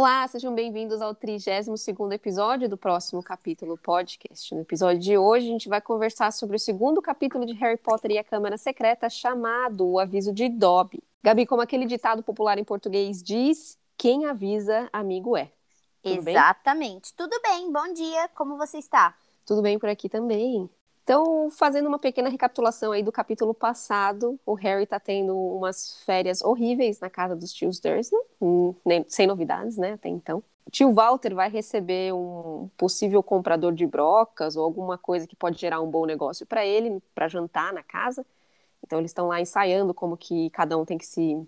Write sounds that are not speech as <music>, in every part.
Olá, sejam bem-vindos ao 32º episódio do próximo capítulo podcast. No episódio de hoje, a gente vai conversar sobre o segundo capítulo de Harry Potter e a Câmara Secreta, chamado O Aviso de Dobby. Gabi, como aquele ditado popular em português diz, quem avisa, amigo é. Tudo Exatamente. Bem? Tudo bem, bom dia, como você está? Tudo bem por aqui também. Então, fazendo uma pequena recapitulação aí do capítulo passado, o Harry tá tendo umas férias horríveis na casa dos tios Dursley, hum, sem novidades, né, até então. Tio Walter vai receber um possível comprador de brocas ou alguma coisa que pode gerar um bom negócio para ele, para jantar na casa. Então, eles estão lá ensaiando como que cada um tem que se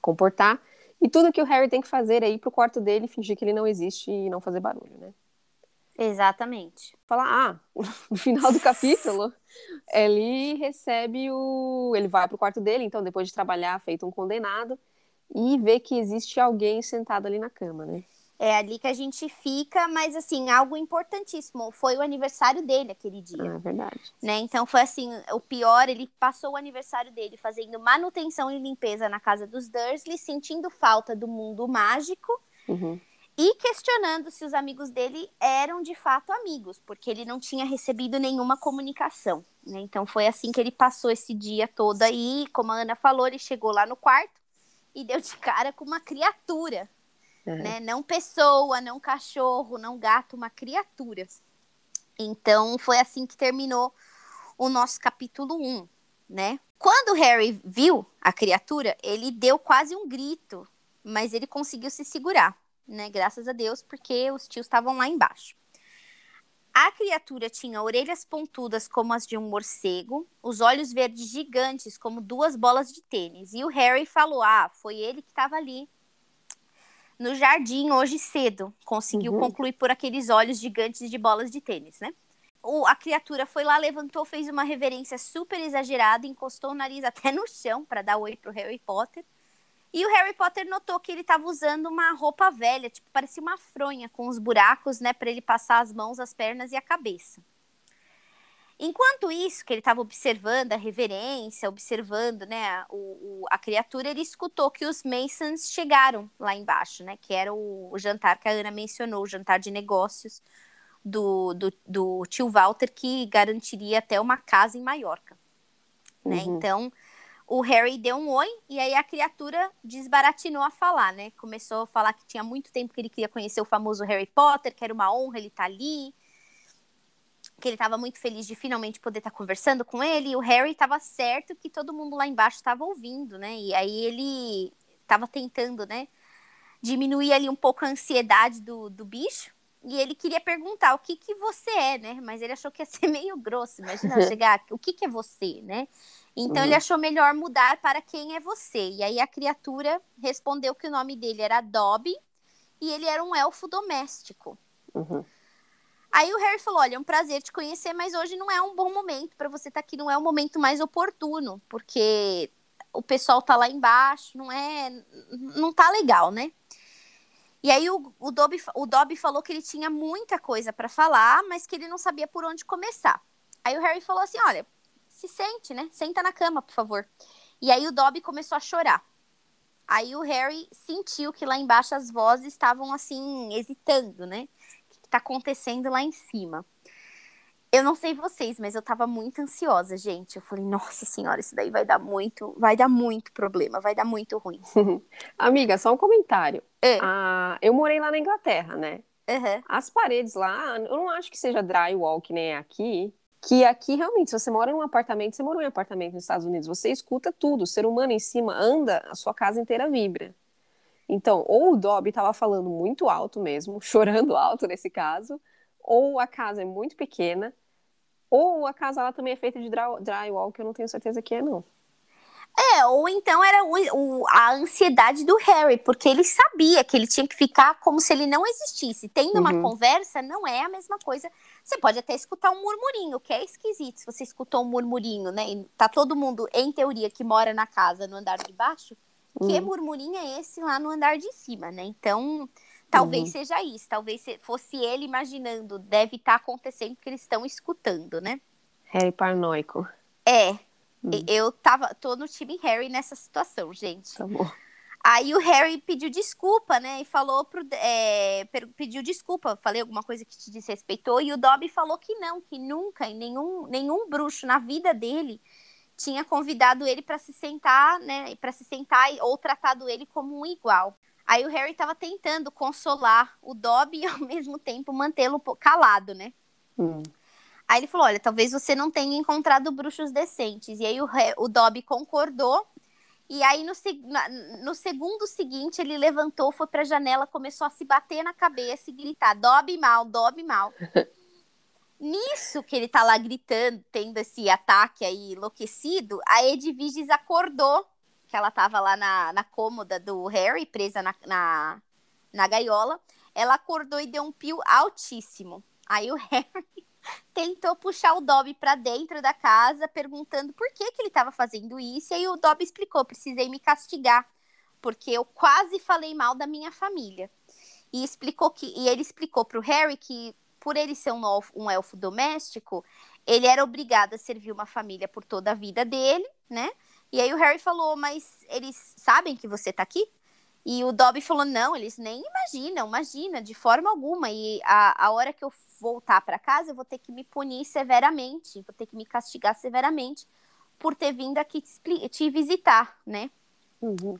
comportar. E tudo que o Harry tem que fazer é ir pro quarto dele, fingir que ele não existe e não fazer barulho, né? Exatamente. Falar, ah, <laughs> no final do capítulo, ele recebe o. Ele vai pro quarto dele, então, depois de trabalhar, feito um condenado, e vê que existe alguém sentado ali na cama, né? É ali que a gente fica, mas assim, algo importantíssimo. Foi o aniversário dele aquele dia. Ah, é verdade. Né? Então foi assim, o pior, ele passou o aniversário dele fazendo manutenção e limpeza na casa dos Dursley, sentindo falta do mundo mágico. Uhum e questionando se os amigos dele eram de fato amigos, porque ele não tinha recebido nenhuma comunicação. Né? Então foi assim que ele passou esse dia todo aí. Como a Ana falou, ele chegou lá no quarto e deu de cara com uma criatura. Uhum. Né? Não pessoa, não cachorro, não gato, uma criatura. Então foi assim que terminou o nosso capítulo 1, né? Quando Harry viu a criatura, ele deu quase um grito, mas ele conseguiu se segurar né? Graças a Deus, porque os tios estavam lá embaixo. A criatura tinha orelhas pontudas como as de um morcego, os olhos verdes gigantes como duas bolas de tênis. E o Harry falou: Ah, foi ele que estava ali no jardim hoje cedo. Conseguiu uhum. concluir por aqueles olhos gigantes de bolas de tênis, né? O, a criatura foi lá, levantou, fez uma reverência super exagerada, encostou o nariz até no chão para dar oi pro Harry Potter. E o Harry Potter notou que ele estava usando uma roupa velha, tipo, parecia uma fronha com os buracos, né, para ele passar as mãos, as pernas e a cabeça. Enquanto isso, que ele estava observando a reverência, observando, né, o, o, a criatura, ele escutou que os Masons chegaram lá embaixo, né, que era o, o jantar que a Ana mencionou, o jantar de negócios do, do, do tio Walter, que garantiria até uma casa em Maiorca, né, uhum. então o Harry deu um oi e aí a criatura desbaratinou a falar, né? Começou a falar que tinha muito tempo que ele queria conhecer o famoso Harry Potter, que era uma honra ele estar tá ali, que ele estava muito feliz de finalmente poder estar tá conversando com ele. E o Harry estava certo que todo mundo lá embaixo estava ouvindo, né? E aí ele estava tentando, né? Diminuir ali um pouco a ansiedade do, do bicho. E ele queria perguntar o que que você é, né? Mas ele achou que ia <laughs> ser meio grosso. Imagina <laughs> chegar, o que que é você, né? Então uhum. ele achou melhor mudar para quem é você. E aí a criatura respondeu que o nome dele era Dobby e ele era um elfo doméstico. Uhum. Aí o Harry falou: Olha, é um prazer te conhecer, mas hoje não é um bom momento para você estar tá aqui, não é o momento mais oportuno, porque o pessoal tá lá embaixo, não é. Não tá legal, né? E aí o, o, Dobby, o Dobby falou que ele tinha muita coisa para falar, mas que ele não sabia por onde começar. Aí o Harry falou assim: Olha, se sente, né? Senta na cama, por favor. E aí o Dobby começou a chorar. Aí o Harry sentiu que lá embaixo as vozes estavam assim, hesitando, né? O que tá acontecendo lá em cima? Eu não sei vocês, mas eu tava muito ansiosa, gente. Eu falei, nossa senhora, isso daí vai dar muito, vai dar muito problema, vai dar muito ruim. <laughs> Amiga, só um comentário. É. Ah, eu morei lá na Inglaterra, né? Uhum. As paredes lá, eu não acho que seja drywall que nem é aqui, que aqui realmente, se você mora num apartamento, você mora em um apartamento nos Estados Unidos, você escuta tudo, o ser humano em cima anda, a sua casa inteira vibra. Então, ou o Dobby estava falando muito alto mesmo, <laughs> chorando alto nesse caso, ou a casa é muito pequena, ou a casa lá também é feita de drywall, que eu não tenho certeza que é, não. É, ou então era o, o, a ansiedade do Harry, porque ele sabia que ele tinha que ficar como se ele não existisse. Tendo uhum. uma conversa, não é a mesma coisa. Você pode até escutar um murmurinho, que é esquisito se você escutou um murmurinho, né? E tá todo mundo, em teoria, que mora na casa no andar de baixo. Uhum. Que murmurinho é esse lá no andar de cima, né? Então, talvez uhum. seja isso. Talvez fosse ele imaginando. Deve estar tá acontecendo porque eles estão escutando, né? Harry paranoico. É, Hum. Eu tava, tô no time Harry nessa situação, gente. Tá bom. Aí o Harry pediu desculpa, né? E falou pro. É, pediu desculpa, falei alguma coisa que te desrespeitou. E o Dobby falou que não, que nunca, em nenhum, nenhum bruxo na vida dele tinha convidado ele para se sentar, né? Para se sentar ou tratado ele como um igual. Aí o Harry estava tentando consolar o Dobby <laughs> e ao mesmo tempo mantê-lo calado, né? Hum. Aí ele falou: Olha, talvez você não tenha encontrado bruxos decentes. E aí o, o Dobby concordou e aí, no, no, segundo seguinte, ele levantou, foi pra janela, começou a se bater na cabeça e gritar: dobe mal, dobe mal. <laughs> Nisso que ele tá lá gritando, tendo esse ataque aí enlouquecido, a Edviges acordou, que ela tava lá na, na cômoda do Harry, presa na, na, na gaiola. Ela acordou e deu um pio altíssimo. Aí o <laughs> Harry tentou puxar o Dobby para dentro da casa, perguntando por que, que ele estava fazendo isso. E aí o Dobby explicou: precisei me castigar, porque eu quase falei mal da minha família. E explicou que e ele explicou para o Harry que por ele ser um um elfo doméstico, ele era obrigado a servir uma família por toda a vida dele, né? E aí o Harry falou: "Mas eles sabem que você tá aqui?" E o Dobby falou: "Não, eles nem imaginam, imagina, de forma alguma. E a, a hora que eu voltar para casa, eu vou ter que me punir severamente, vou ter que me castigar severamente por ter vindo aqui te, te visitar, né? Uhum.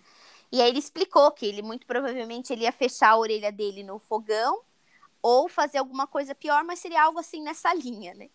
E aí ele explicou que ele muito provavelmente ele ia fechar a orelha dele no fogão ou fazer alguma coisa pior, mas seria algo assim nessa linha, né?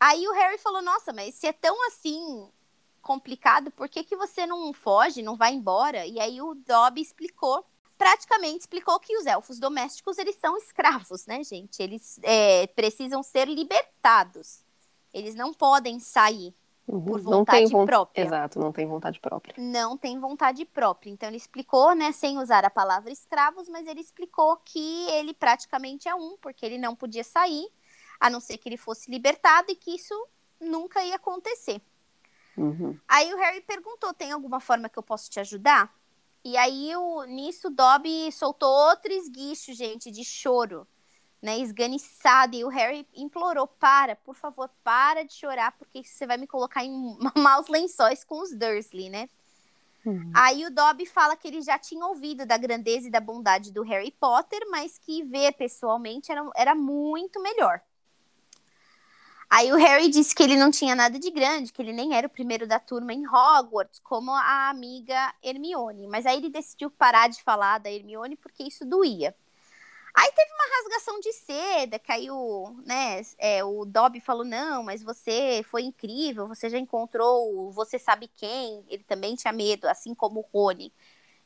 Aí o Harry falou: Nossa, mas se é tão assim complicado, por que, que você não foge, não vai embora? E aí o Dobby explicou praticamente explicou que os elfos domésticos eles são escravos, né, gente? Eles é, precisam ser libertados. Eles não podem sair uhum, por vontade vo própria. Exato, não tem vontade própria. Não tem vontade própria. Então ele explicou, né, sem usar a palavra escravos, mas ele explicou que ele praticamente é um, porque ele não podia sair, a não ser que ele fosse libertado e que isso nunca ia acontecer. Uhum. Aí o Harry perguntou: tem alguma forma que eu posso te ajudar? E aí, o, nisso, o Dobby soltou outro esguicho, gente, de choro, né? Esganiçado. E o Harry implorou: para, por favor, para de chorar, porque você vai me colocar em <laughs> maus lençóis com os Dursley, né? Uhum. Aí o Dobby fala que ele já tinha ouvido da grandeza e da bondade do Harry Potter, mas que ver pessoalmente era, era muito melhor. Aí o Harry disse que ele não tinha nada de grande, que ele nem era o primeiro da turma em Hogwarts, como a amiga Hermione. Mas aí ele decidiu parar de falar da Hermione porque isso doía. Aí teve uma rasgação de seda, caiu, né? É, o Dobby falou: não, mas você foi incrível, você já encontrou você sabe quem. Ele também tinha medo, assim como o Rony,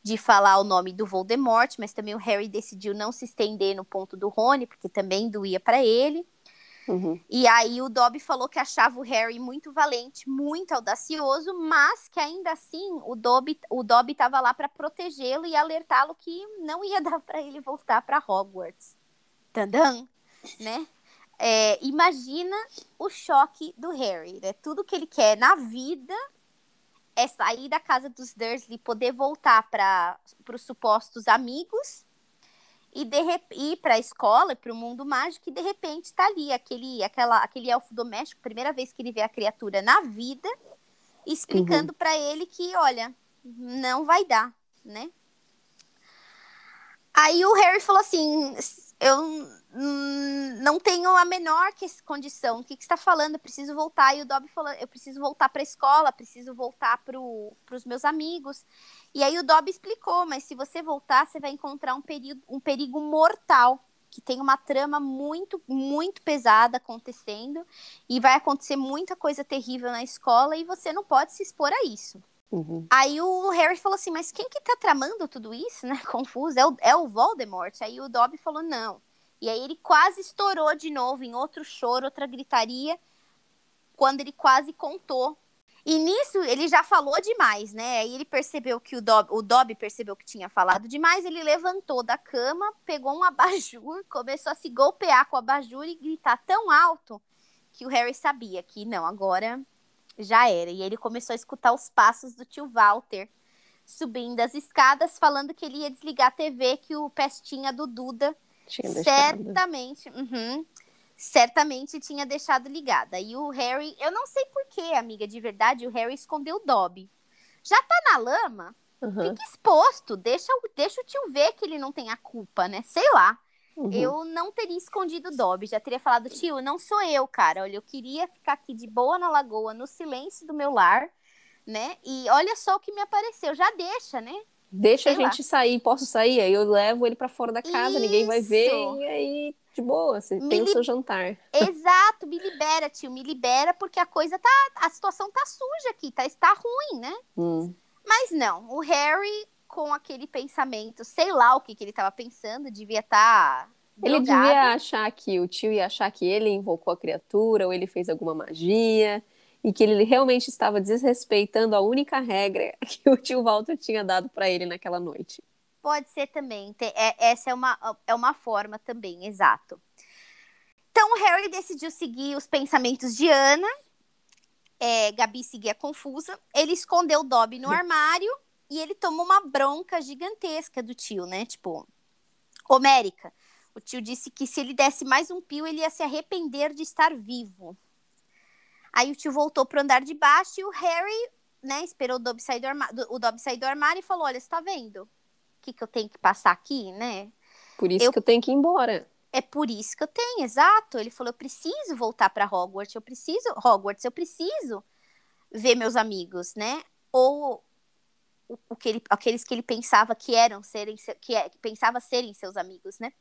de falar o nome do Voldemort, mas também o Harry decidiu não se estender no ponto do Rony, porque também doía para ele. Uhum. E aí o Dobby falou que achava o Harry muito valente, muito audacioso, mas que ainda assim o Dobby o Dobby estava lá para protegê-lo e alertá-lo que não ia <laughs> dar para ele voltar para Hogwarts. Tandam, né? É, imagina o choque do Harry, né? Tudo que ele quer na vida é sair da casa dos Dursley, poder voltar para os supostos amigos e de, ir para a escola, para o mundo mágico, e de repente está ali aquele, aquela, aquele elfo doméstico, primeira vez que ele vê a criatura na vida, explicando uhum. para ele que, olha, não vai dar, né? Aí o Harry falou assim: eu hum, não tenho a menor condição. O que, que você está falando? Eu preciso voltar. E o Dobby falou: eu preciso voltar para a escola, preciso voltar para os meus amigos. E aí o Dobby explicou: mas se você voltar, você vai encontrar um perigo, um perigo mortal. Que tem uma trama muito, muito pesada acontecendo. E vai acontecer muita coisa terrível na escola. E você não pode se expor a isso. Uhum. Aí o Harry falou assim, mas quem que tá tramando tudo isso, né? <laughs> Confuso, é o, é o Voldemort. Aí o Dobby falou, não. E aí ele quase estourou de novo em outro choro, outra gritaria, quando ele quase contou. E nisso ele já falou demais, né? Aí ele percebeu que o Dobby, o Dobby percebeu que tinha falado demais, ele levantou da cama, pegou um <laughs> abajur, começou a se golpear com o abajur e gritar tão alto que o Harry sabia que não, agora já era. E ele começou a escutar os passos do tio Walter subindo as escadas, falando que ele ia desligar a TV, que o pestinha do Duda certamente, uhum, certamente tinha deixado ligada. E o Harry, eu não sei porquê, amiga, de verdade, o Harry escondeu o Dobby. Já tá na lama? Uhum. Fica exposto, deixa, o- deixa o tio ver que ele não tem a culpa, né? Sei lá. Uhum. Eu não teria escondido o Dobby, já teria falado, tio, não sou eu, cara. Olha, eu queria ficar aqui de boa na lagoa, no silêncio do meu lar, né? E olha só o que me apareceu. Já deixa, né? Deixa a sei lá. gente sair, posso sair? Aí eu levo ele pra fora da casa, ninguém vai ver, Isso. e aí, de boa, você Me tem o li- seu jantar. Exato, me libera, tio, me libera, porque a coisa tá. A situação tá suja aqui, tá, está ruim, né? Hum. Mas não, o Harry, com aquele pensamento, sei lá o que, que ele tava pensando, devia estar. Ele devia achar que o tio ia achar que ele invocou a criatura, ou ele fez alguma magia, e que ele realmente estava desrespeitando a única regra <laughs> que o tio Walter tinha dado pra ele naquela noite. Pode ser também. é- essa é uma, é uma forma também, exato. Então o Harry decidiu seguir os pensamentos de Ana. É, Gabi seguia confusa. Ele escondeu o Dobby no armário e ele tomou uma bronca gigantesca do tio, né? Tipo, Homérica. O tio disse que se ele desse mais um pio, ele ia se arrepender de estar vivo. Aí o tio voltou pro andar de baixo e o Harry, né, esperou o Dobby sair do armário, o Dobby sair do armário e falou: Olha, você tá vendo? O que, que eu tenho que passar aqui, né? Por isso Eu- que eu tenho que ir embora. É por isso que eu tenho, exato. Ele falou: eu preciso voltar para Hogwarts, eu preciso, Hogwarts, eu preciso ver meus amigos, né? Ou o, o que ele, aqueles que ele pensava que eram serem, se- que, é, que pensava serem seus amigos, né?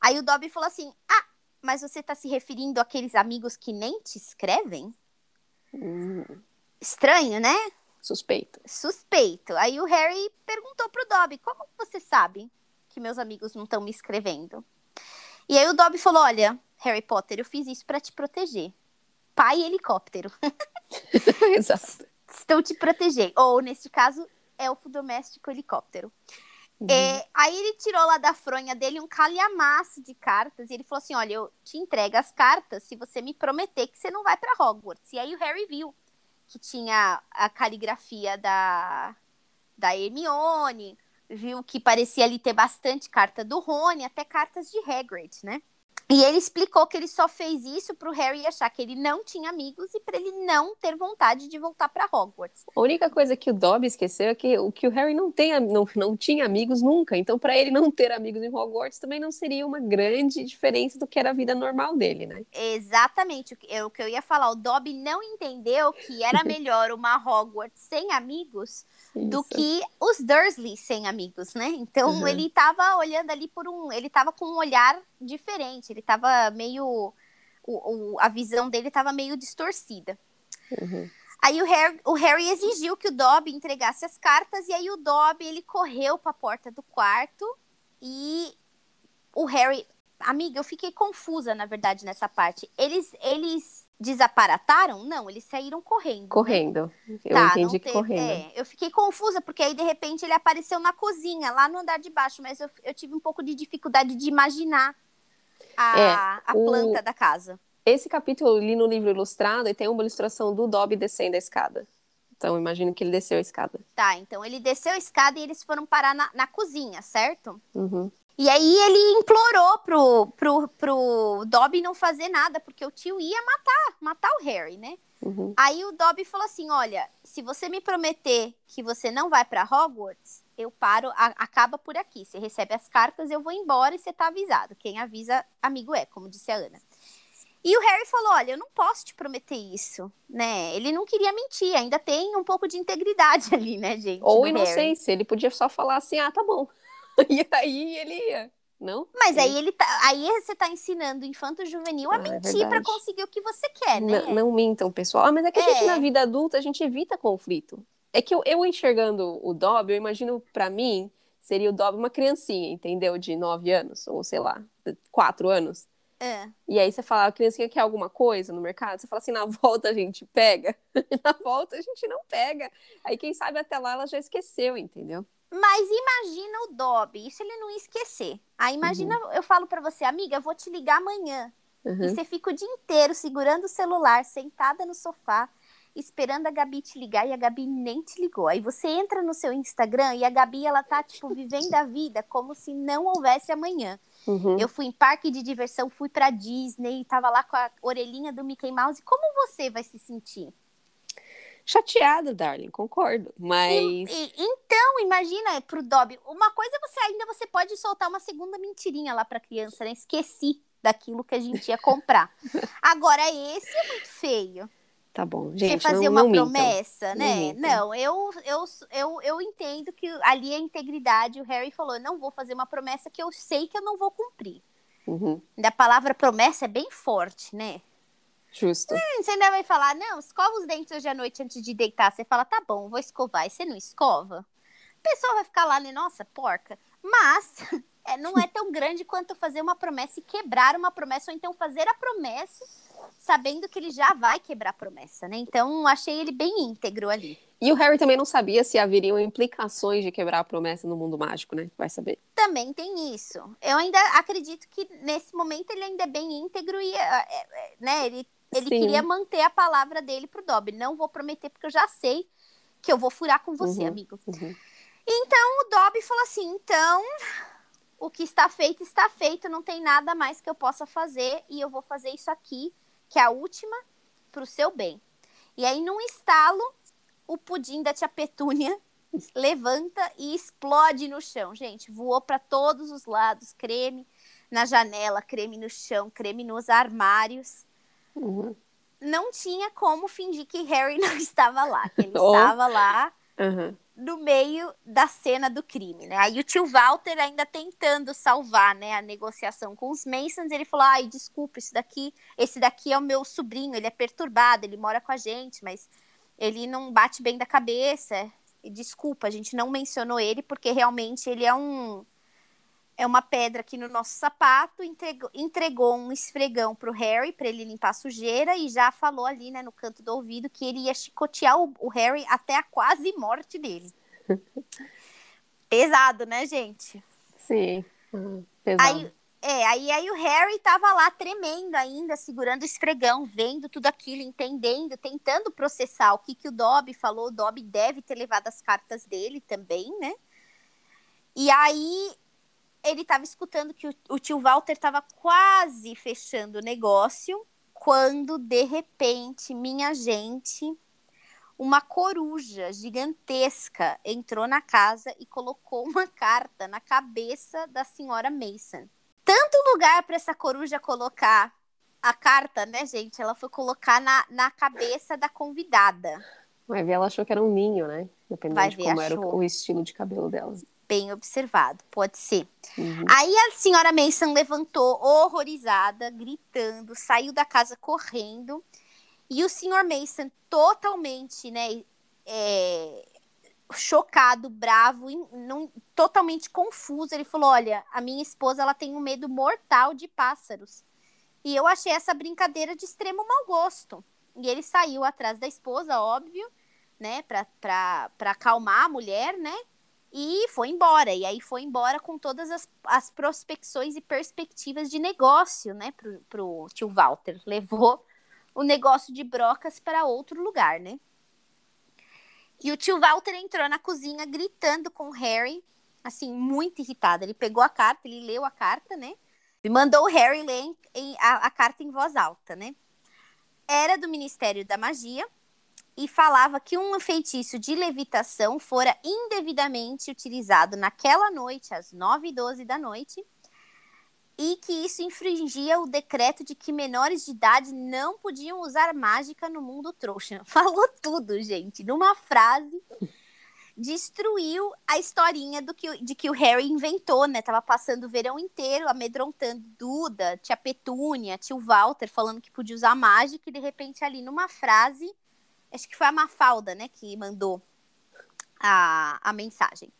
Aí o Dobby falou assim: ah, mas você tá se referindo àqueles amigos que nem te escrevem? Hum, Estranho, né? suspeito. Suspeito. Aí o Harry perguntou pro Dobby: como você sabe que meus amigos não estão me escrevendo? E aí o Dobby falou: olha, Harry Potter, eu fiz isso pra te proteger. Pai helicóptero. <laughs> Exato. Estou te protegendo. Ou, neste caso, elfo doméstico helicóptero. Uhum. É, aí ele tirou lá da fronha dele um calhamaço de cartas e ele falou assim: Olha, eu te entrego as cartas se você me prometer que você não vai pra Hogwarts. E aí o Harry viu que tinha a caligrafia da, da Hermione, viu que parecia ali ter bastante carta do Rony, até cartas de Hagrid, né? E ele explicou que ele só fez isso pro Harry achar que ele não tinha amigos e para ele não ter vontade de voltar pra Hogwarts. A única coisa que o Dobby esqueceu é que o que o Harry não, tem, não, não tinha amigos nunca. Então, pra ele não ter amigos em Hogwarts também não seria uma grande diferença do que era a vida normal dele, né? Exatamente o que, é o eu ia falar. O Dobby não entendeu que era <laughs> melhor uma Hogwarts sem amigos do Isso. que os Dursley sem amigos, né? Então Uhum. ele tava olhando ali por um. Ele tava com um olhar diferente. Ele tava meio. O, o- a visão dele tava meio distorcida. Uhum. Aí o Harry, o Harry exigiu que o Dobby entregasse as cartas, e aí o Dobby ele correu para a porta do quarto e o Harry. Amiga, eu fiquei confusa, na verdade, nessa parte. Eles, eles desaparataram? Não, eles saíram correndo. né? Correndo. Eu Tá, entendi que teve- correndo. É, eu fiquei confusa, porque aí, de repente, ele apareceu na cozinha, lá no andar de baixo, mas eu, eu tive um pouco de dificuldade de imaginar a, É, a o- planta da casa. Esse capítulo eu li no livro ilustrado e tem uma ilustração do Dobby descendo a escada. Então, imagino que ele desceu a escada. Tá, então ele desceu a escada e eles foram parar na, na cozinha, certo? Uhum. E aí ele implorou pro, pro, pro Dobby não fazer nada, porque o tio ia matar, matar o Harry, né? Uhum. Aí o Dobby falou assim: olha, se você me prometer que você não vai pra Hogwarts, eu paro, a- acaba por aqui. Você recebe as cartas, eu vou embora e você tá avisado. Quem avisa, amigo é, como disse a Ana. E o Harry falou: olha, eu não posso te prometer isso, né? Ele não queria mentir, ainda tem um pouco de integridade <laughs> ali, né, gente? Ou do Harry. inocência, ele podia só falar assim, ah, tá bom. <laughs> E aí ele ia. Não? Mas aí ele tá, aí você tá ensinando o infanto juvenil a Ah, é mentir pra verdade. conseguir o que você quer, né? Não, não mintam, pessoal. Ah, mas é que a gente, É. na vida adulta, a gente evita conflito. É que eu, eu enxergando o Dobby, eu imagino, pra mim, seria o Dobby uma criancinha, entendeu? De 9 anos, ou sei lá, 4 anos. É. E aí você fala, a criancinha quer alguma coisa no mercado? Você fala assim, na <laughs> volta a gente pega. <laughs> na volta a gente não pega. Aí quem sabe até lá ela já esqueceu, entendeu? Mas imagina o Dobby, isso ele não ia esquecer. Aí imagina, eu falo pra você, amiga, eu vou te ligar amanhã. E Uhum. você fica o dia inteiro segurando o celular, sentada no sofá, esperando a Gabi te ligar e a Gabi nem te ligou. Aí você entra no seu Instagram e a Gabi, ela tá, tipo, vivendo a vida como se não houvesse amanhã. Uhum. Eu fui em parque de diversão, fui pra Disney, tava lá com a orelhinha do Mickey Mouse. Como você vai se sentir? Chateada, darling, concordo. Mas. E- então, Não, imagina pro Dobby. Uma coisa você ainda você pode soltar uma segunda mentirinha lá pra criança, né? Esqueci daquilo que a gente ia comprar. <laughs> Agora, esse é muito feio. Tá bom, gente. Você fazer não, uma não promessa, mintam. né? mintam. Não, eu, eu, eu, eu entendo que ali é integridade. O Harry falou: não vou fazer uma promessa que eu sei que eu não vou cumprir. Uhum, Da palavra promessa é bem forte, né? Justo. Você ainda vai falar, não, escova os dentes hoje à noite antes de deitar. Você fala, tá bom, vou escovar. E você não escova? A pessoa vai ficar lá, né? Nossa, porca. Mas <laughs> é, não é tão grande quanto fazer uma promessa e quebrar uma promessa, ou então fazer a promessa sabendo que ele já vai quebrar a promessa, né? Então, achei ele bem íntegro ali. E o Harry também não sabia se haveriam implicações de quebrar a promessa no mundo mágico, né? Vai saber. Também tem isso. Eu ainda acredito que nesse momento ele ainda é bem íntegro e, é, é, né, ele, ele Sim. queria manter a palavra dele pro Dobby. Não vou prometer porque eu já sei que eu vou furar com você, Uhum. amigo. Uhum. Então o Dobby falou assim: então o que está feito está feito, não tem nada mais que eu possa fazer e eu vou fazer isso aqui, que é a última, pro seu bem. E aí, num estalo, o pudim da tia Petúnia <laughs> levanta e explode no chão. Gente, voou para todos os lados, creme na janela, creme no chão, creme nos armários. Uhum. Não tinha como fingir que Harry <laughs> não estava lá, que ele Oh. estava lá Uhum. No meio da cena do crime, né? Aí o tio Walter ainda tentando salvar, né, a negociação com os Masons, ele falou: "Ai, desculpa, esse daqui, esse daqui é o meu sobrinho, ele é perturbado, ele mora com a gente, mas ele não bate bem da cabeça. E desculpa, a gente não mencionou ele porque realmente ele é um é uma pedra aqui no nosso sapato, entregou, entregou um esfregão pro Harry para ele limpar a sujeira e já falou ali, né, no canto do ouvido que ele ia chicotear o, o Harry até a quase morte dele. <laughs> Pesado, né, gente? Sim. Uhum. Pesado. Aí, é, aí, aí o Harry tava lá tremendo ainda, segurando o esfregão, vendo tudo aquilo, entendendo, tentando processar o que, que o Dobby falou. O Dobby deve ter levado as cartas dele também, né? E aí ele tava escutando que o, o tio Walter tava quase fechando o negócio, quando de repente, minha gente, uma coruja gigantesca entrou na casa e colocou uma carta na cabeça da senhora Mason. Tanto lugar para essa coruja colocar a carta, né, gente? Ela foi colocar na, na cabeça da convidada. Vai ver, ela achou que era um ninho, né? Dependendo Vai de ver, como era achou. o, o estilo de cabelo dela. Bem observado, pode ser. Uhum. Aí a senhora Mason levantou, horrorizada, gritando, saiu da casa correndo. E o senhor Mason, totalmente, né, é, chocado, bravo, não- totalmente confuso, ele falou: Olha, a minha esposa ela tem um medo mortal de pássaros. E eu achei essa brincadeira de extremo mau gosto. E ele saiu atrás da esposa, óbvio, né, pra, pra, pra acalmar a mulher, né? E foi embora. E aí foi embora com todas as, as prospecções e perspectivas de negócio, né, pro, pro tio Walter. Levou o negócio de brocas para outro lugar, né? E o tio Walter entrou na cozinha gritando com o Harry, assim, muito irritado. Ele pegou a carta, ele leu a carta, né? E mandou o Harry ler em- em- a, a carta em voz alta, né? Era do Ministério da Magia e falava que um feitiço de levitação fora indevidamente utilizado naquela noite, às 9 e 12 da noite, e que isso infringia o decreto de que menores de idade não podiam usar mágica no mundo trouxa. <laughs> Falou tudo, gente, numa frase. Destruiu a historinha do que, de que o Harry inventou, né? Tava passando o verão inteiro amedrontando Duda, tia Petúnia, tio Walter, falando que podia usar mágica, e de repente ali numa frase, acho que foi a Mafalda, né, que mandou a, a mensagem.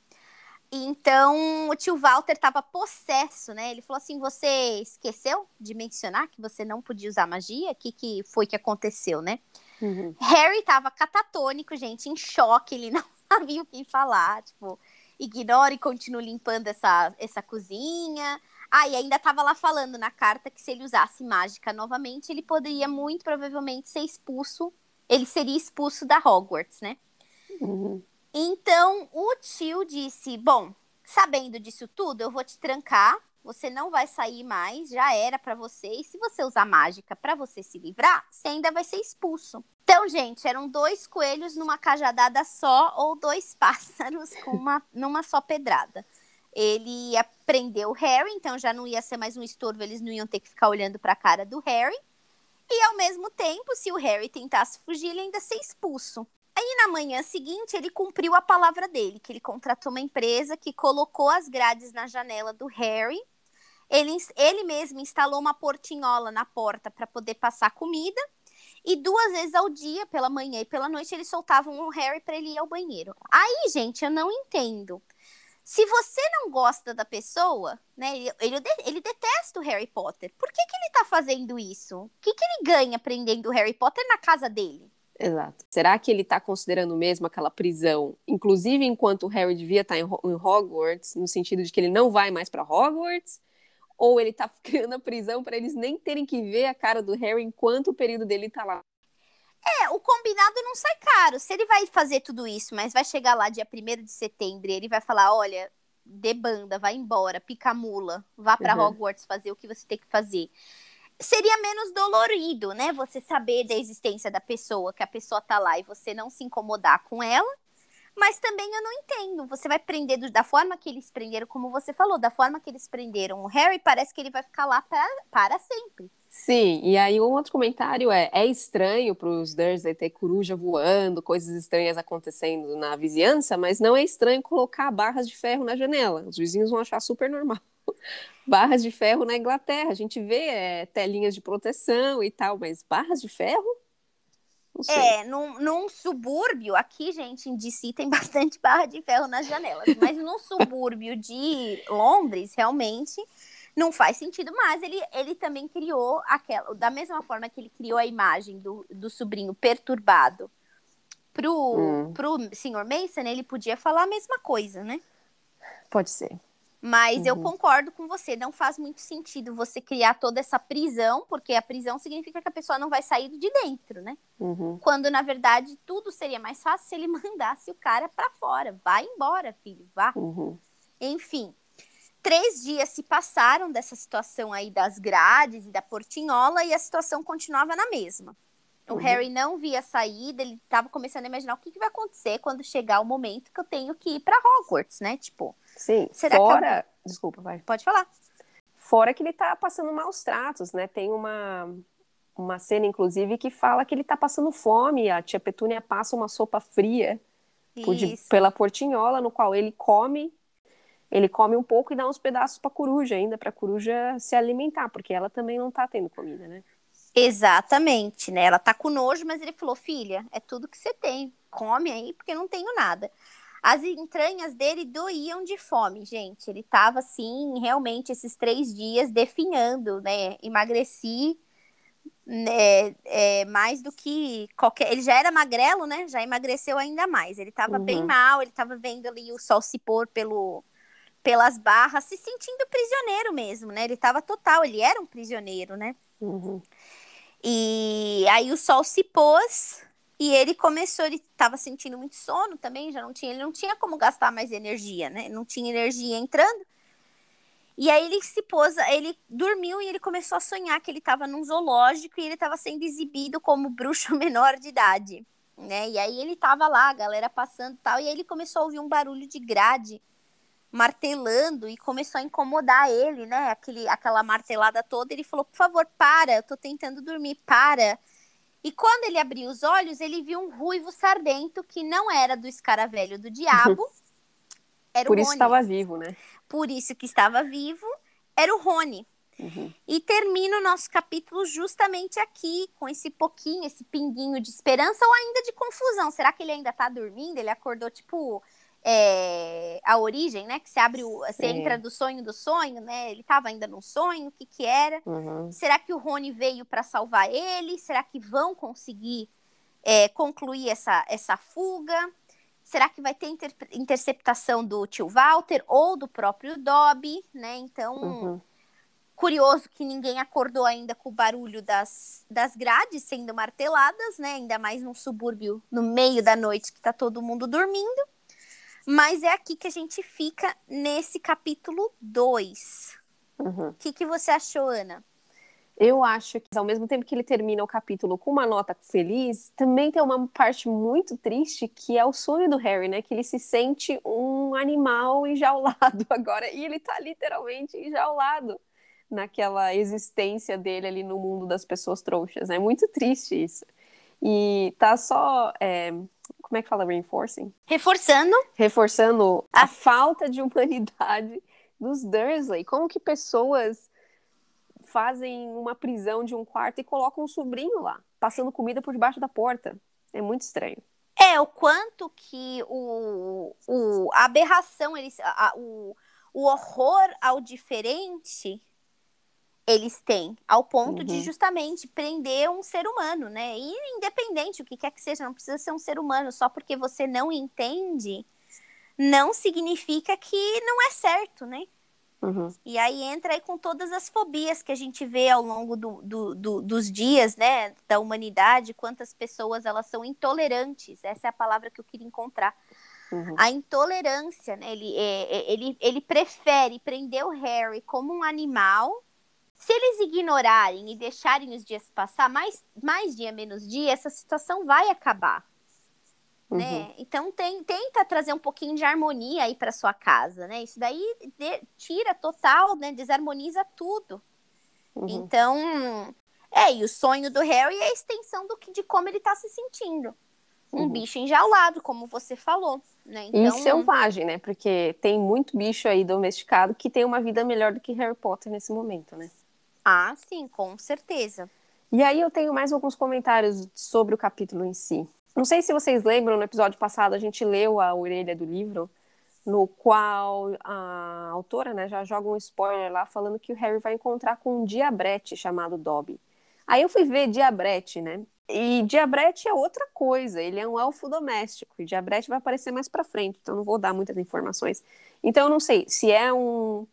Então, o tio Walter estava possesso, né? Ele falou assim: Você esqueceu de mencionar que você não podia usar magia? O que, que foi que aconteceu, né? Uhum. Harry tava catatônico, gente, em choque, ele <laughs> não sabia o que falar, tipo, ignora e continua limpando essa, essa cozinha. Ah, e ainda tava lá falando na carta que se ele usasse mágica novamente, ele poderia muito provavelmente ser expulso, ele seria expulso da Hogwarts, né? Uhum. Então o tio disse: Bom, sabendo disso tudo, eu vou te trancar. Você não vai sair mais, já era pra você. E se você usar mágica pra você se livrar, você ainda vai ser expulso. Então, gente, eram dois coelhos numa cajadada só ou dois <laughs> pássaros com uma, numa só pedrada. Ele ia prender o Harry, então já não ia ser mais um estorvo, eles não iam ter que ficar olhando para a cara do Harry. E ao mesmo tempo, se o Harry tentasse fugir, ele ainda ser expulso. Aí na manhã seguinte, ele cumpriu a palavra dele, que ele contratou uma empresa que colocou as grades na janela do Harry. Ele, ele mesmo instalou uma portinhola na porta para poder passar comida. E duas vezes ao dia, pela manhã e pela noite, eles soltavam o Harry para ele ir ao banheiro. Aí, gente, eu não entendo. Se você não gosta da pessoa, né? Ele, ele, ele detesta o Harry Potter. Por que, que ele tá fazendo isso? O que, que ele ganha prendendo o Harry Potter na casa dele? Exato. Será que ele está considerando mesmo aquela prisão, inclusive enquanto o Harry devia estar tá em, em Hogwarts, no sentido de que ele não vai mais para Hogwarts? Ou ele está <laughs> criando a prisão para eles nem terem que ver a cara do Harry enquanto o período dele está lá? É, o combinado não sai caro. Se ele vai fazer tudo isso, mas vai chegar lá dia 1 de setembro e ele vai falar: olha, debanda, vai embora, pica mula, vá para uhum. Hogwarts fazer o que você tem que fazer seria menos dolorido, né? Você saber da existência da pessoa, que a pessoa tá lá e você não se incomodar com ela. Mas também eu não entendo. Você vai prender do, da forma que eles prenderam, como você falou, da forma que eles prenderam o Harry, parece que ele vai ficar lá pra, para sempre. Sim, e aí um outro comentário é: é estranho para os Dursley ter coruja voando, coisas estranhas acontecendo na vizinhança, mas não é estranho colocar barras de ferro na janela. Os vizinhos vão achar super normal <laughs> barras de ferro na Inglaterra. A gente vê é, telinhas de proteção e tal, mas barras de ferro? É, num, num, subúrbio, aqui, gente, em DC tem <laughs> bastante barra de ferro nas janelas, mas num subúrbio de Londres, realmente não faz sentido, mas ele, ele também criou aquela, da mesma forma que ele criou a imagem do, do sobrinho perturbado pro, hum. pro Sr. Mason, ele podia falar a mesma coisa, né? Pode ser. Mas uhum. eu concordo com você, não faz muito sentido você criar toda essa prisão, porque a prisão significa que a pessoa não vai sair de dentro, né? Uhum. Quando na verdade tudo seria mais fácil se ele <laughs> mandasse o cara para fora. Vai embora, filho, vá. Uhum. Enfim, três dias se passaram dessa situação aí das grades e da portinhola e a situação continuava na mesma. O uhum. Harry não via saída, ele estava começando a imaginar o que, que, vai acontecer quando chegar o momento que eu tenho que ir para Hogwarts, né? Tipo, Sim, Será fora. Que... Desculpa, vai. Pode falar. Fora que ele tá passando maus tratos, né? Tem uma, uma cena, inclusive, que fala que ele tá passando fome. A tia Petúnia passa uma sopa fria de, pela portinhola, no qual ele come. Ele come um pouco e dá uns pedaços pra coruja ainda, pra coruja se alimentar, porque ela também não tá tendo comida, né? Exatamente, né? Ela tá com nojo, mas ele falou: filha, é tudo que você tem. Come aí, porque eu não tenho nada. As entranhas dele doíam de fome, gente. Ele tava assim, realmente, esses três dias definhando, né? Emagreci né, é, mais do que qualquer. Ele já era magrelo, né? Já emagreceu ainda mais. Ele tava uhum. bem mal, ele tava vendo ali o sol se pôr pelo, pelas barras, se sentindo prisioneiro mesmo, né? Ele tava total, ele era um prisioneiro, né? Uhum. E aí o sol se pôs, e ele começou, ele estava sentindo muito sono também, já não tinha, ele não tinha como gastar mais energia, né? Não tinha energia entrando. E aí ele se pôs, ele dormiu e ele começou a sonhar que ele estava num zoológico e ele estava sendo exibido como bruxo <laughs> menor de idade, né? E aí ele estava lá, a galera passando tal, e aí ele começou a ouvir um barulho de grade martelando e começou a incomodar ele, né? Aquele, aquela martelada toda. Ele falou: "Por favor, para, eu tô tentando dormir, para". E quando ele abriu os olhos, ele viu um ruivo sardento que não era do escaravelho do diabo. <laughs> Era Por isso estava vivo, né? Por isso que estava vivo, era o Rony. Uhum. E termina o nosso capítulo justamente aqui, com esse pouquinho, esse pinguinho de esperança ou ainda de confusão. Será que ele ainda tá dormindo? Ele acordou, tipo, é, a origem, né? Que você abre o. Você entra do sonho do sonho, né? Ele estava ainda no sonho, o que, que era? Uhum. Será que o Rony veio para salvar ele? Será que vão conseguir é, concluir essa, essa fuga? Será que vai ter inter interceptação do tio Walter ou do próprio Dobby, né? Então, uhum. curioso que ninguém acordou ainda com o barulho das, das grades sendo marteladas, né? Ainda mais num subúrbio no meio da noite que tá todo mundo dormindo. Mas é aqui que a gente fica nesse capítulo 2. Uhum. O que, que você achou, Ana? Eu acho que, ao mesmo tempo que ele termina o capítulo com uma nota feliz, também tem uma parte muito triste que é o sonho do Harry, né? Que ele se sente um animal enjaulado <laughs> agora. E ele tá literalmente enjaulado naquela existência dele ali no mundo das pessoas trouxas. É muito triste isso. E tá só. É, como é que fala reinforcing? Reforçando. Reforçando a, a falta de humanidade dos Dursley. Como que pessoas fazem uma prisão de um quarto e colocam um sobrinho lá, passando comida por debaixo da porta. É muito estranho. É, o quanto que o, o a aberração, eles, a, o, o horror ao diferente eles têm, ao ponto uhum. de justamente prender um ser humano, né? E independente, o que quer que seja, não precisa ser um ser humano, só porque você não entende, não significa que não é certo, né? Uhum. E aí entra aí com todas as fobias que a gente vê ao longo do, do, do, dos dias, né, da humanidade, quantas pessoas elas são intolerantes, essa é a palavra que eu queria encontrar. Uhum. A intolerância, né, ele, é, é ele, ele prefere prender o Harry como um animal se eles ignorarem e deixarem os dias passar, mais, mais dia, menos dia, essa situação vai acabar. Né? Uhum. Né? Então tem, tenta trazer um pouquinho de harmonia aí para sua casa, né? Isso daí de, tira total, né? Desarmoniza tudo. Uhum. Então, é, e o sonho do Harry é a extensão do que, de como ele está se sentindo. Um uhum. bicho enjaulado, como você falou. Né? Então... E selvagem, né? Porque tem muito bicho aí domesticado que tem uma vida melhor do que Harry Potter nesse momento, né? Ah, sim, com certeza. E aí eu tenho mais alguns comentários sobre o capítulo em si. Não sei se vocês lembram, no episódio passado a gente leu a orelha do livro, no qual a autora né, já joga um spoiler lá falando que o Harry vai encontrar com um diabrete chamado Dobby. Aí eu fui ver diabrete, né? E diabrete é outra coisa, ele é um elfo doméstico, e diabrete vai aparecer mais pra frente, então não vou dar muitas informações. Então eu não sei se é um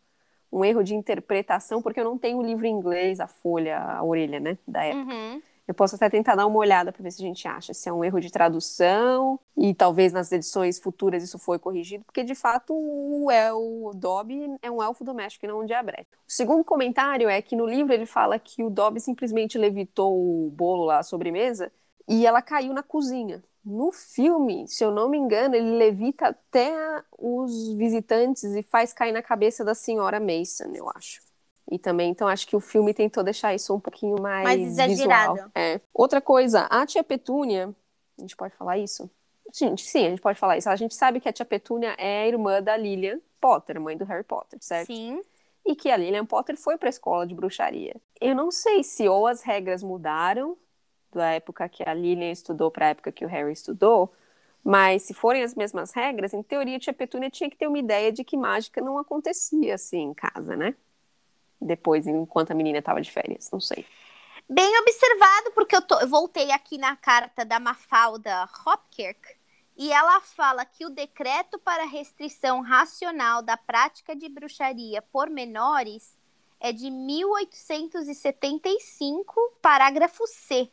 um erro de interpretação, porque eu não tenho o livro em inglês, a folha, a orelha, né, da época. Uhum. Eu posso até tentar dar uma olhada para ver se a gente acha se é um erro de tradução e talvez nas edições futuras isso foi corrigido, porque de fato o, o Dobby é um elfo doméstico e não um diabrete. O segundo comentário é que no livro ele fala que o Dobby simplesmente levitou o bolo lá, a sobremesa, e ela caiu na cozinha. No filme, se eu não me engano, ele levita até os visitantes e faz cair na cabeça da senhora Mason, eu acho. E também, então, acho que o filme tentou deixar isso um pouquinho mais, mais exagerado. Visual. É. Outra coisa, a tia Petúnia, a gente pode falar isso? Sim, sim, a gente pode falar isso. A gente sabe que a tia Petúnia é a irmã da Lilian Potter, mãe do Harry Potter, certo? Sim. E que a Lilian Potter foi para a escola de bruxaria. Eu não sei se ou as regras mudaram da época que a Lilian estudou para a época que o Harry estudou, mas se forem as mesmas regras, em teoria a tia Petúnia tinha que ter uma ideia de que mágica não acontecia assim em casa, né? Depois, enquanto a menina estava de férias, não sei. Bem observado, porque eu, tô, eu voltei aqui na carta da Mafalda Hopkirk, e ela fala que o decreto para restrição racional da prática de bruxaria por menores é de 1875, parágrafo C.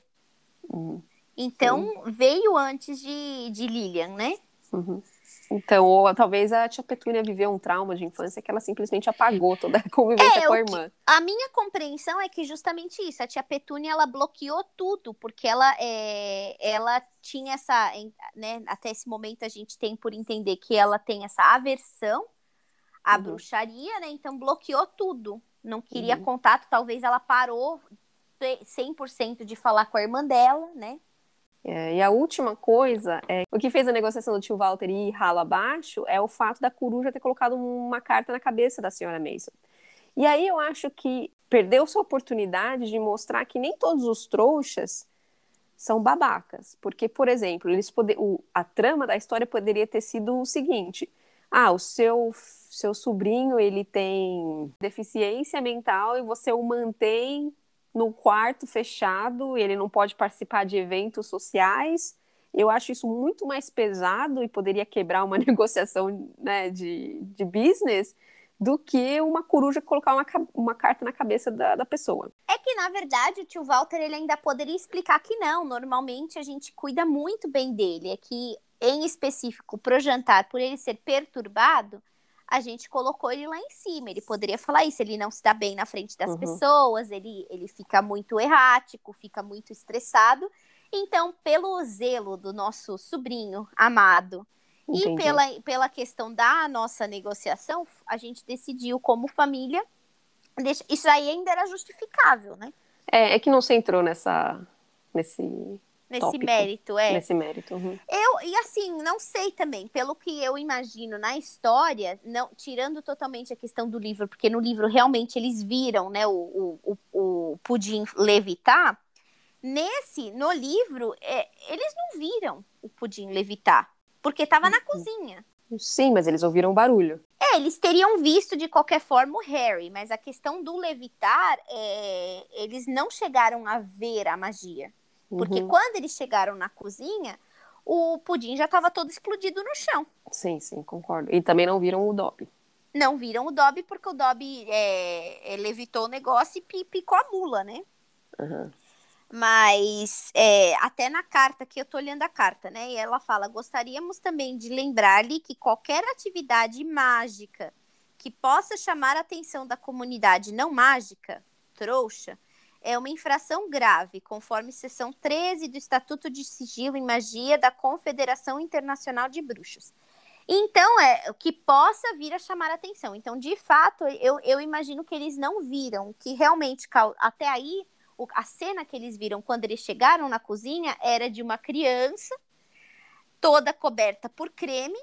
Uhum. Então, Sim. veio antes de, de Lilian, né? Uhum. Então, ou talvez a tia Petúnia viveu um trauma de infância que ela simplesmente apagou toda a <laughs> convivência é, com a irmã. Que, a minha compreensão é que justamente isso, a tia Petúnia ela bloqueou tudo, porque ela, é, ela tinha essa, né, até esse momento a gente tem por entender que ela tem essa aversão à uhum. bruxaria, né? Então bloqueou tudo. Não queria uhum. contato, talvez ela parou 100% de falar com a irmã dela, né? É, e a última coisa, é, o que fez a negociação do tio Walter ir ralo abaixo é o fato da coruja ter colocado uma carta na cabeça da senhora Mason. E aí eu acho que perdeu sua oportunidade de mostrar que nem todos os trouxas são babacas. Porque, por exemplo, eles poder, o, a trama da história poderia ter sido o seguinte: ah, o seu, seu sobrinho ele tem deficiência mental e você o mantém num quarto fechado, ele não pode participar de eventos sociais. Eu acho isso muito mais pesado e poderia quebrar uma <laughs> negociação né, de, de business do que uma coruja colocar uma, uma carta na cabeça da, da pessoa. É que, na verdade, o tio Walter ele ainda poderia explicar que não. Normalmente a gente cuida muito bem dele. É que, em específico, pro jantar, por ele ser perturbado, a gente colocou ele lá em cima. Ele poderia falar isso, ele não se dá bem na frente das Uhum. pessoas, ele, ele fica muito errático, fica muito estressado. Então, pelo zelo do nosso sobrinho amado e Entendi. pela, pela questão da nossa negociação, a gente decidiu, como família, deixa- isso aí ainda era justificável, né? É, é que não se entrou nessa, nesse, Nesse Tópico. mérito, é. nesse mérito. uhum. Eu, e assim, não sei também, pelo que eu imagino na história, não tirando totalmente a questão do livro, porque no livro realmente eles viram, né, o, o, o, pudim levitar. Nesse, no livro, é, eles não viram o pudim levitar, porque estava na cozinha. Sim, mas eles ouviram o barulho. É, eles teriam visto de qualquer forma o Harry, mas a questão do levitar, é, eles não chegaram a ver a magia. Porque Uhum. quando eles chegaram na cozinha, o pudim já estava todo explodido no chão. Sim, sim, concordo. E também não viram o Dobby. Não viram o Dobby porque o Dobby é, é, levitou o negócio e pi- picou a mula, né? Aham. Mas é, até na carta, que eu tô olhando a carta, né? E ela fala: gostaríamos também de lembrar-lhe que qualquer atividade mágica que possa chamar a atenção da comunidade não mágica, trouxa, é uma infração grave, conforme seção 13 do Estatuto de Sigilo em Magia da Confederação Internacional de Bruxos. Então, é o que possa vir a chamar a atenção. Então, de fato, eu, eu imagino que eles não viram, que realmente, até aí, o- a cena que eles viram quando eles chegaram na cozinha era de uma criança toda coberta por creme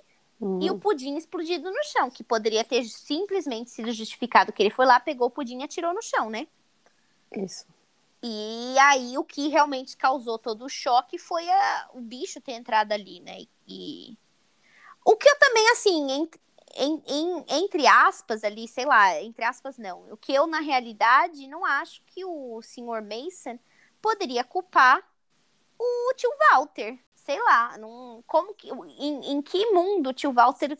e o pudim explodido no chão, que poderia ter simplesmente sido justificado que ele foi lá, pegou o pudim e atirou no chão, né? Isso. E aí o que realmente causou todo o choque foi a- o bicho ter entrado ali, né? E o que eu também, assim, em- em- em- entre aspas ali, sei lá, entre aspas não. O que eu, na realidade, não acho que o Sr. Mason poderia culpar o tio Walter. Sei lá, não, como que, em, em que mundo o tio Walter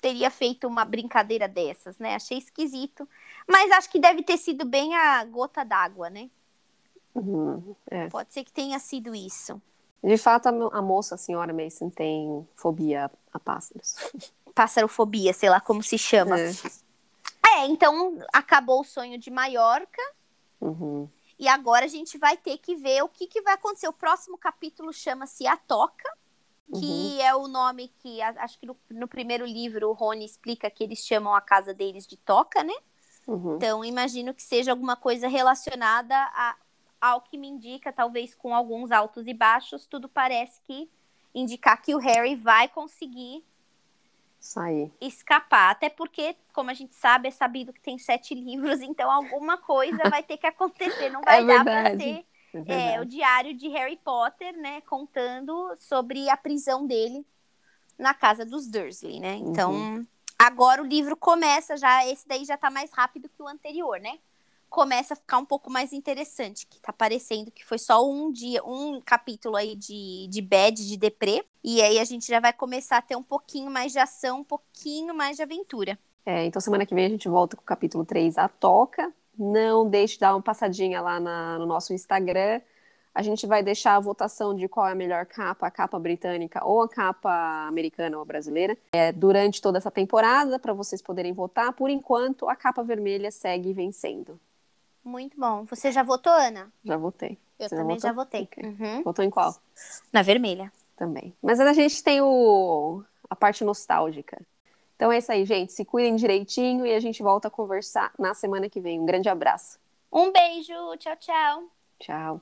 teria feito uma brincadeira dessas, né? Achei esquisito. Mas acho que deve ter sido bem a gota d'água, né? Uhum. É. Pode ser que tenha sido isso. De fato, a, mo- a moça, a senhora Mason, tem fobia a pássaros. <laughs> Pássarofobia, sei lá como se chama. É. É, então acabou o sonho de Maiorca Uhum. e agora a gente vai ter que ver o que, que vai acontecer. O próximo capítulo chama-se A Toca, que é o nome que acho que no, no primeiro livro o Rony explica que eles chamam a casa deles de Toca, né? Uhum. Então imagino que seja alguma coisa relacionada a, ao que me indica, talvez com alguns altos e baixos, tudo parece que indicar que o Harry vai conseguir Sair. escapar. Até porque, como a gente sabe, é sabido que tem sete <laughs> livros, então alguma coisa vai ter que acontecer. Não <laughs> vai É dar para ser É é, o diário de Harry Potter, né? Contando sobre a prisão dele na casa dos Dursley, né? Então, Uhum. agora o livro começa já. Esse daí já tá mais rápido que o anterior, né? Começa a ficar um pouco mais interessante, que tá parecendo que foi só um dia, um capítulo aí de, de bad, de deprê. E aí a gente já vai começar a ter um pouquinho mais de ação, um pouquinho mais de aventura. É, então, semana que vem a gente volta com o capítulo 3, A Toca. Não deixe de dar uma passadinha lá na- no nosso Instagram. A gente vai deixar a votação de qual é a melhor capa, a capa britânica ou a capa americana ou brasileira, é, durante toda essa temporada, para vocês poderem votar. Por enquanto, a capa vermelha segue vencendo. Muito bom. Você já votou, Ana? Já votei. Eu Você também votou? já votei. Ok. Uhum. Votou em qual? Na vermelha. Também. Mas a gente tem o... a parte nostálgica. Então é isso aí, gente. Se cuidem direitinho e a gente volta a conversar na semana que vem. Um grande abraço. Um beijo. Tchau, tchau. Tchau.